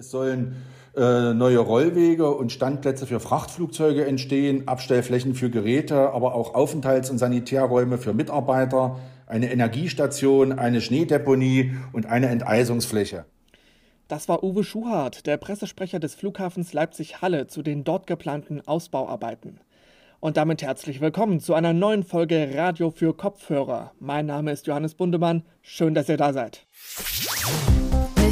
Es sollen äh, neue Rollwege und Standplätze für Frachtflugzeuge entstehen, Abstellflächen für Geräte, aber auch Aufenthalts- und Sanitärräume für Mitarbeiter, eine Energiestation, eine Schneedeponie und eine Enteisungsfläche. Das war Uwe Schuhart, der Pressesprecher des Flughafens Leipzig-Halle zu den dort geplanten Ausbauarbeiten. Und damit herzlich willkommen zu einer neuen Folge Radio für Kopfhörer. Mein Name ist Johannes Bundemann. Schön, dass ihr da seid.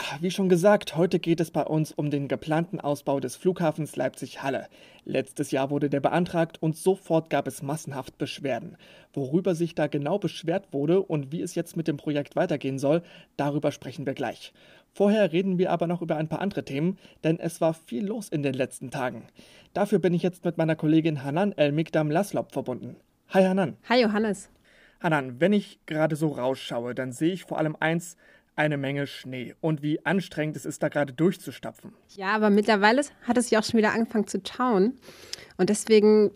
Ja, wie schon gesagt, heute geht es bei uns um den geplanten Ausbau des Flughafens Leipzig-Halle. Letztes Jahr wurde der beantragt und sofort gab es massenhaft Beschwerden. Worüber sich da genau beschwert wurde und wie es jetzt mit dem Projekt weitergehen soll, darüber sprechen wir gleich. Vorher reden wir aber noch über ein paar andere Themen, denn es war viel los in den letzten Tagen. Dafür bin ich jetzt mit meiner Kollegin Hanan El-Mikdam-Laslop verbunden. Hi Hanan. Hi Johannes. Hanan, wenn ich gerade so rausschaue, dann sehe ich vor allem eins, eine Menge Schnee und wie anstrengend es ist, da gerade durchzustapfen. Ja, aber mittlerweile hat es ja auch schon wieder angefangen zu tauen. Und deswegen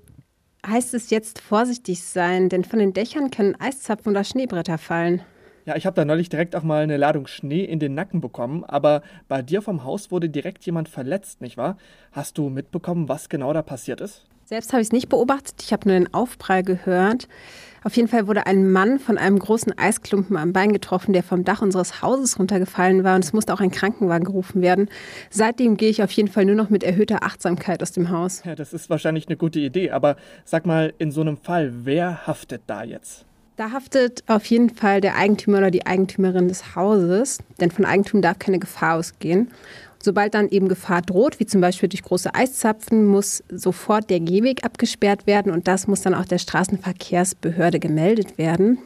heißt es jetzt vorsichtig sein, denn von den Dächern können Eiszapfen oder Schneebretter fallen. Ja, ich habe da neulich direkt auch mal eine Ladung Schnee in den Nacken bekommen, aber bei dir vom Haus wurde direkt jemand verletzt, nicht wahr? Hast du mitbekommen, was genau da passiert ist? Selbst habe ich es nicht beobachtet, ich habe nur den Aufprall gehört. Auf jeden Fall wurde ein Mann von einem großen Eisklumpen am Bein getroffen, der vom Dach unseres Hauses runtergefallen war und es musste auch ein Krankenwagen gerufen werden. Seitdem gehe ich auf jeden Fall nur noch mit erhöhter Achtsamkeit aus dem Haus. Ja, das ist wahrscheinlich eine gute Idee, aber sag mal, in so einem Fall, wer haftet da jetzt? Da haftet auf jeden Fall der Eigentümer oder die Eigentümerin des Hauses, denn von Eigentum darf keine Gefahr ausgehen. Sobald dann eben Gefahr droht, wie zum Beispiel durch große Eiszapfen, muss sofort der Gehweg abgesperrt werden und das muss dann auch der Straßenverkehrsbehörde gemeldet werden.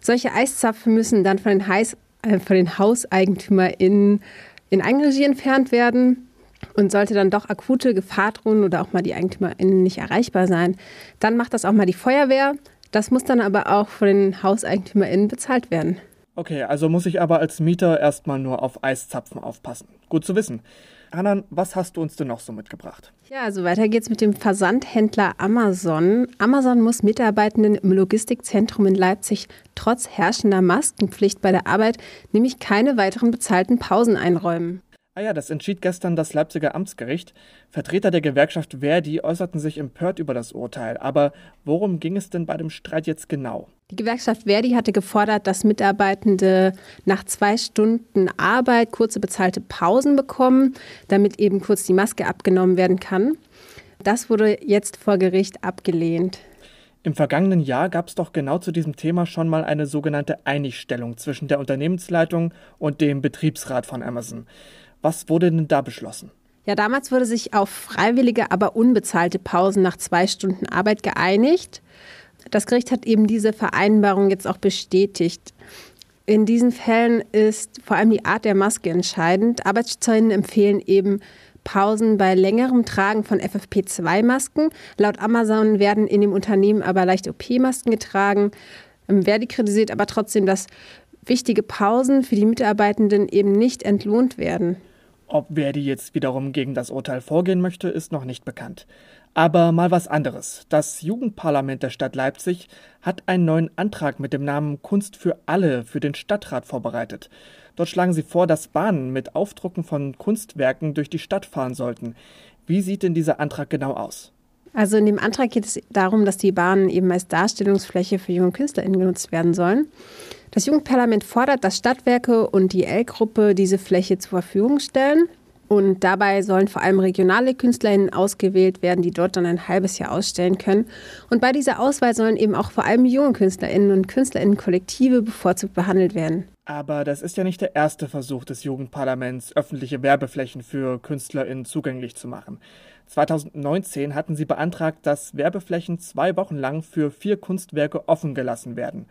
Solche Eiszapfen müssen dann von den, Heiß, äh, von den HauseigentümerInnen in Eigenregie entfernt werden. Und sollte dann doch akute Gefahr drohen oder auch mal die EigentümerInnen nicht erreichbar sein, dann macht das auch mal die Feuerwehr. Das muss dann aber auch von den HauseigentümerInnen bezahlt werden. Okay, also muss ich aber als Mieter erstmal nur auf Eiszapfen aufpassen. Gut zu wissen. Hanan, was hast du uns denn noch so mitgebracht? Ja, also weiter geht's mit dem Versandhändler Amazon. Amazon muss Mitarbeitenden im Logistikzentrum in Leipzig trotz herrschender Maskenpflicht bei der Arbeit nämlich keine weiteren bezahlten Pausen einräumen. Ah ja, das entschied gestern das Leipziger Amtsgericht. Vertreter der Gewerkschaft Verdi äußerten sich empört über das Urteil. Aber worum ging es denn bei dem Streit jetzt genau? Die Gewerkschaft Verdi hatte gefordert, dass Mitarbeitende nach zwei Stunden Arbeit kurze bezahlte Pausen bekommen, damit eben kurz die Maske abgenommen werden kann. Das wurde jetzt vor Gericht abgelehnt. Im vergangenen Jahr gab es doch genau zu diesem Thema schon mal eine sogenannte Einigstellung zwischen der Unternehmensleitung und dem Betriebsrat von Amazon. Was wurde denn da beschlossen? Ja, damals wurde sich auf freiwillige, aber unbezahlte Pausen nach zwei Stunden Arbeit geeinigt. Das Gericht hat eben diese Vereinbarung jetzt auch bestätigt. In diesen Fällen ist vor allem die Art der Maske entscheidend. Arbeitsschützerinnen empfehlen eben Pausen bei längerem Tragen von FFP2-Masken. Laut Amazon werden in dem Unternehmen aber leicht OP-Masken getragen. Verdi kritisiert aber trotzdem, dass wichtige Pausen für die Mitarbeitenden eben nicht entlohnt werden. Ob Verdi jetzt wiederum gegen das Urteil vorgehen möchte, ist noch nicht bekannt. Aber mal was anderes. Das Jugendparlament der Stadt Leipzig hat einen neuen Antrag mit dem Namen Kunst für alle für den Stadtrat vorbereitet. Dort schlagen sie vor, dass Bahnen mit Aufdrucken von Kunstwerken durch die Stadt fahren sollten. Wie sieht denn dieser Antrag genau aus? Also in dem Antrag geht es darum, dass die Bahnen eben als Darstellungsfläche für junge KünstlerInnen genutzt werden sollen. Das Jugendparlament fordert, dass Stadtwerke und die L-Gruppe diese Fläche zur Verfügung stellen. Und dabei sollen vor allem regionale KünstlerInnen ausgewählt werden, die dort dann ein halbes Jahr ausstellen können. Und bei dieser Auswahl sollen eben auch vor allem junge KünstlerInnen und KünstlerInnen-Kollektive bevorzugt behandelt werden. Aber das ist ja nicht der erste Versuch des Jugendparlaments, öffentliche Werbeflächen für KünstlerInnen zugänglich zu machen. 2019 hatten sie beantragt, dass Werbeflächen zwei Wochen lang für vier Kunstwerke offen gelassen werden.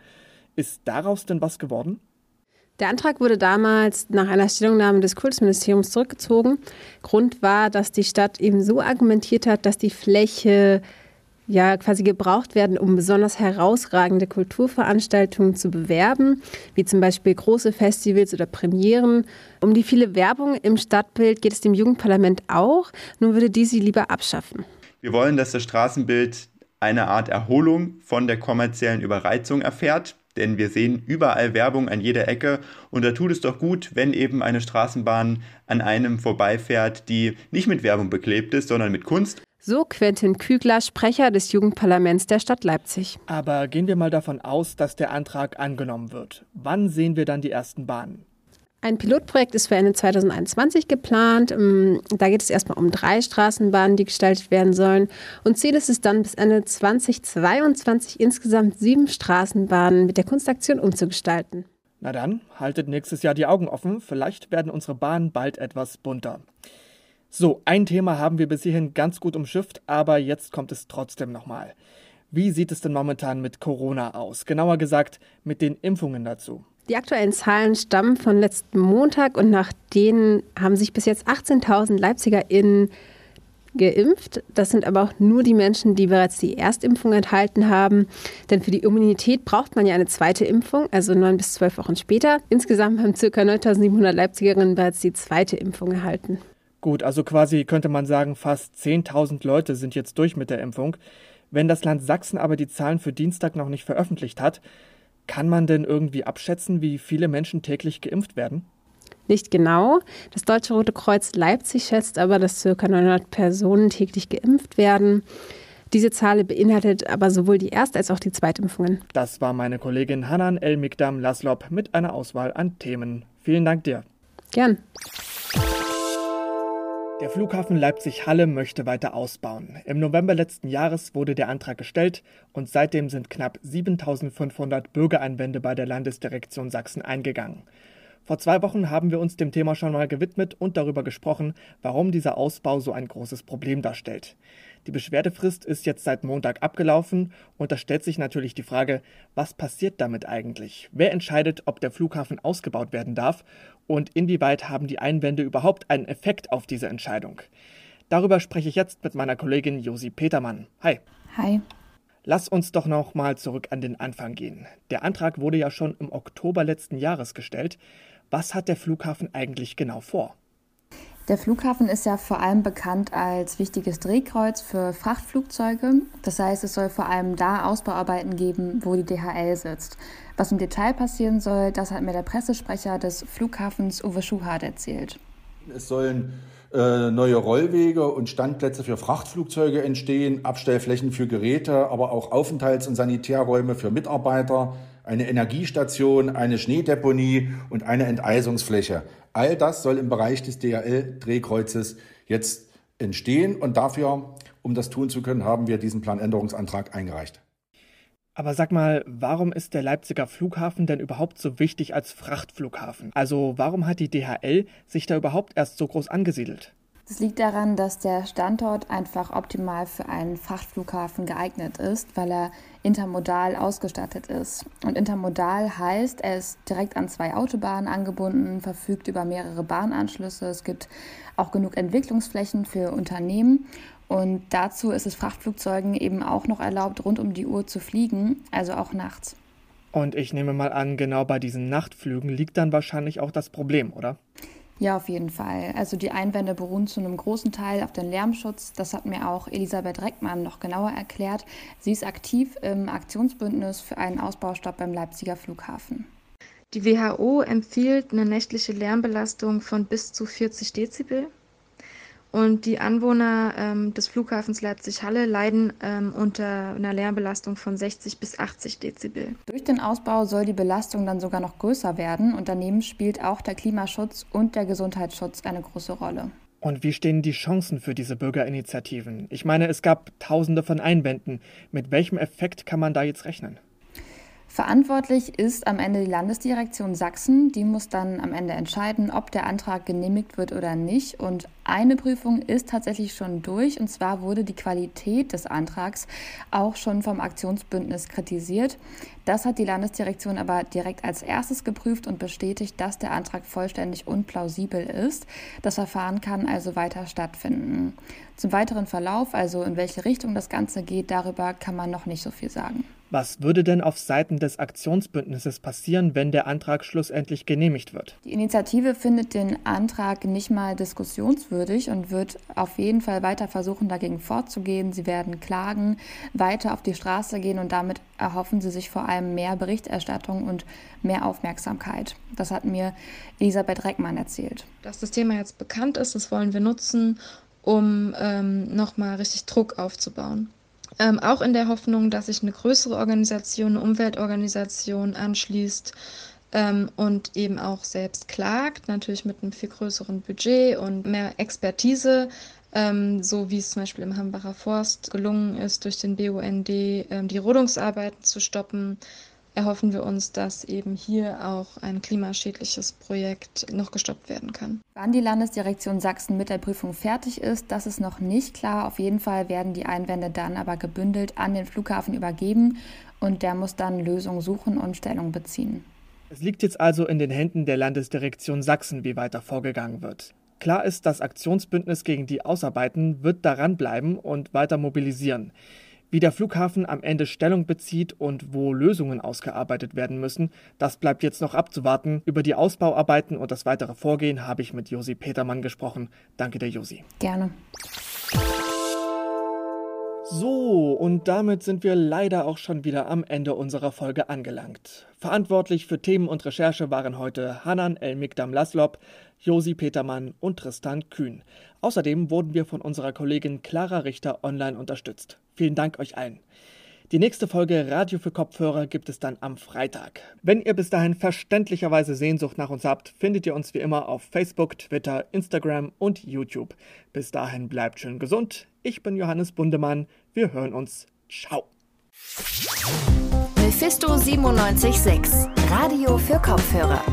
Ist daraus denn was geworden? Der Antrag wurde damals nach einer Stellungnahme des Kultusministeriums zurückgezogen. Grund war, dass die Stadt eben so argumentiert hat, dass die Fläche ja quasi gebraucht werden, um besonders herausragende Kulturveranstaltungen zu bewerben, wie zum Beispiel große Festivals oder Premieren. Um die viele Werbung im Stadtbild geht es dem Jugendparlament auch, nur würde die sie lieber abschaffen. Wir wollen, dass das Straßenbild eine Art Erholung von der kommerziellen Überreizung erfährt. Denn wir sehen überall Werbung an jeder Ecke und da tut es doch gut, wenn eben eine Straßenbahn an einem vorbeifährt, die nicht mit Werbung beklebt ist, sondern mit Kunst. So Quentin Kügler, Sprecher des Jugendparlaments der Stadt Leipzig. Aber gehen wir mal davon aus, dass der Antrag angenommen wird. Wann sehen wir dann die ersten Bahnen? Ein Pilotprojekt ist für Ende 2021 geplant. Ähm, da geht es erstmal um drei Straßenbahnen, die gestaltet werden sollen. Und Ziel ist es dann, bis Ende 2022 insgesamt sieben Straßenbahnen mit der Kunstaktion umzugestalten. Na dann, haltet nächstes Jahr die Augen offen. Vielleicht werden unsere Bahnen bald etwas bunter. So, ein Thema haben wir bis hierhin ganz gut umschifft, aber jetzt kommt es trotzdem nochmal. Wie sieht es denn momentan mit Corona aus? Genauer gesagt, mit den Impfungen dazu. Die aktuellen Zahlen stammen von letzten Montag und nach denen haben sich bis jetzt 18.000 LeipzigerInnen geimpft. Das sind aber auch nur die Menschen, die bereits die Erstimpfung enthalten haben. Denn für die Immunität braucht man ja eine zweite Impfung, also neun bis zwölf Wochen später. Insgesamt haben ca. 9.700 Leipzigerinnen bereits die zweite Impfung erhalten. Gut, also quasi könnte man sagen, fast 10.000 Leute sind jetzt durch mit der Impfung. Wenn das Land Sachsen aber die Zahlen für Dienstag noch nicht veröffentlicht hat, kann man denn irgendwie abschätzen, wie viele Menschen täglich geimpft werden? Nicht genau. Das Deutsche Rote Kreuz Leipzig schätzt aber, dass ca. 900 Personen täglich geimpft werden. Diese Zahl beinhaltet aber sowohl die Erst- als auch die Zweitimpfungen. Das war meine Kollegin Hanan El-Mikdam-Laslop mit einer Auswahl an Themen. Vielen Dank dir. Gern. Der Flughafen Leipzig-Halle möchte weiter ausbauen. Im November letzten Jahres wurde der Antrag gestellt und seitdem sind knapp 7500 Bürgereinwände bei der Landesdirektion Sachsen eingegangen. Vor zwei Wochen haben wir uns dem Thema schon mal gewidmet und darüber gesprochen, warum dieser Ausbau so ein großes Problem darstellt. Die Beschwerdefrist ist jetzt seit Montag abgelaufen und da stellt sich natürlich die Frage, was passiert damit eigentlich? Wer entscheidet, ob der Flughafen ausgebaut werden darf und inwieweit haben die Einwände überhaupt einen Effekt auf diese Entscheidung? Darüber spreche ich jetzt mit meiner Kollegin Josi Petermann. Hi. Hi. Lass uns doch noch mal zurück an den Anfang gehen. Der Antrag wurde ja schon im Oktober letzten Jahres gestellt. Was hat der Flughafen eigentlich genau vor? Der Flughafen ist ja vor allem bekannt als wichtiges Drehkreuz für Frachtflugzeuge. Das heißt, es soll vor allem da Ausbauarbeiten geben, wo die DHL sitzt. Was im Detail passieren soll, das hat mir der Pressesprecher des Flughafens Uwe Schuhart erzählt. Es sollen äh, neue Rollwege und Standplätze für Frachtflugzeuge entstehen, Abstellflächen für Geräte, aber auch Aufenthalts- und Sanitärräume für Mitarbeiter, eine Energiestation, eine Schneedeponie und eine Enteisungsfläche. All das soll im Bereich des DRL-Drehkreuzes jetzt entstehen und dafür, um das tun zu können, haben wir diesen Planänderungsantrag eingereicht. Aber sag mal, warum ist der Leipziger Flughafen denn überhaupt so wichtig als Frachtflughafen? Also warum hat die DHL sich da überhaupt erst so groß angesiedelt? Das liegt daran, dass der Standort einfach optimal für einen Frachtflughafen geeignet ist, weil er intermodal ausgestattet ist. Und intermodal heißt, er ist direkt an zwei Autobahnen angebunden, verfügt über mehrere Bahnanschlüsse. Es gibt auch genug Entwicklungsflächen für Unternehmen. Und dazu ist es Frachtflugzeugen eben auch noch erlaubt, rund um die Uhr zu fliegen, also auch nachts. Und ich nehme mal an, genau bei diesen Nachtflügen liegt dann wahrscheinlich auch das Problem, oder? Ja, auf jeden Fall. Also die Einwände beruhen zu einem großen Teil auf den Lärmschutz. Das hat mir auch Elisabeth Reckmann noch genauer erklärt. Sie ist aktiv im Aktionsbündnis für einen Ausbaustopp beim Leipziger Flughafen. Die WHO empfiehlt eine nächtliche Lärmbelastung von bis zu 40 Dezibel. Und die Anwohner ähm, des Flughafens Leipzig-Halle leiden ähm, unter einer Lärmbelastung von 60 bis 80 Dezibel. Durch den Ausbau soll die Belastung dann sogar noch größer werden und daneben spielt auch der Klimaschutz und der Gesundheitsschutz eine große Rolle. Und wie stehen die Chancen für diese Bürgerinitiativen? Ich meine, es gab tausende von Einwänden. Mit welchem Effekt kann man da jetzt rechnen? Verantwortlich ist am Ende die Landesdirektion Sachsen. Die muss dann am Ende entscheiden, ob der Antrag genehmigt wird oder nicht. Und eine Prüfung ist tatsächlich schon durch. Und zwar wurde die Qualität des Antrags auch schon vom Aktionsbündnis kritisiert. Das hat die Landesdirektion aber direkt als erstes geprüft und bestätigt, dass der Antrag vollständig und plausibel ist. Das Verfahren kann also weiter stattfinden. Zum weiteren Verlauf, also in welche Richtung das Ganze geht, darüber kann man noch nicht so viel sagen. Was würde denn auf Seiten des Aktionsbündnisses passieren, wenn der Antrag schlussendlich genehmigt wird? Die Initiative findet den Antrag nicht mal diskussionswürdig und wird auf jeden Fall weiter versuchen, dagegen vorzugehen. Sie werden klagen, weiter auf die Straße gehen und damit erhoffen sie sich vor allem mehr Berichterstattung und mehr Aufmerksamkeit. Das hat mir Elisabeth Reckmann erzählt. Dass das Thema jetzt bekannt ist, das wollen wir nutzen, um ähm, nochmal richtig Druck aufzubauen. Ähm, auch in der Hoffnung, dass sich eine größere Organisation, eine Umweltorganisation anschließt ähm, und eben auch selbst klagt, natürlich mit einem viel größeren Budget und mehr Expertise, ähm, so wie es zum Beispiel im Hambacher Forst gelungen ist, durch den BUND ähm, die Rodungsarbeiten zu stoppen erhoffen wir uns, dass eben hier auch ein klimaschädliches Projekt noch gestoppt werden kann. Wann die Landesdirektion Sachsen mit der Prüfung fertig ist, das ist noch nicht klar. Auf jeden Fall werden die Einwände dann aber gebündelt an den Flughafen übergeben und der muss dann Lösungen suchen und Stellung beziehen. Es liegt jetzt also in den Händen der Landesdirektion Sachsen, wie weiter vorgegangen wird. Klar ist, das Aktionsbündnis gegen die Ausarbeiten wird daran bleiben und weiter mobilisieren. Wie der Flughafen am Ende Stellung bezieht und wo Lösungen ausgearbeitet werden müssen, das bleibt jetzt noch abzuwarten. Über die Ausbauarbeiten und das weitere Vorgehen habe ich mit Josi Petermann gesprochen. Danke der Josi. Gerne. So, und damit sind wir leider auch schon wieder am Ende unserer Folge angelangt. Verantwortlich für Themen und Recherche waren heute Hanan El-Mikdam Laslob, Josi Petermann und Tristan Kühn. Außerdem wurden wir von unserer Kollegin Clara Richter online unterstützt. Vielen Dank euch allen. Die nächste Folge Radio für Kopfhörer gibt es dann am Freitag. Wenn ihr bis dahin verständlicherweise Sehnsucht nach uns habt, findet ihr uns wie immer auf Facebook, Twitter, Instagram und YouTube. Bis dahin bleibt schön gesund. Ich bin Johannes Bundemann. Wir hören uns. Ciao. Mephisto 976, Radio für Kopfhörer.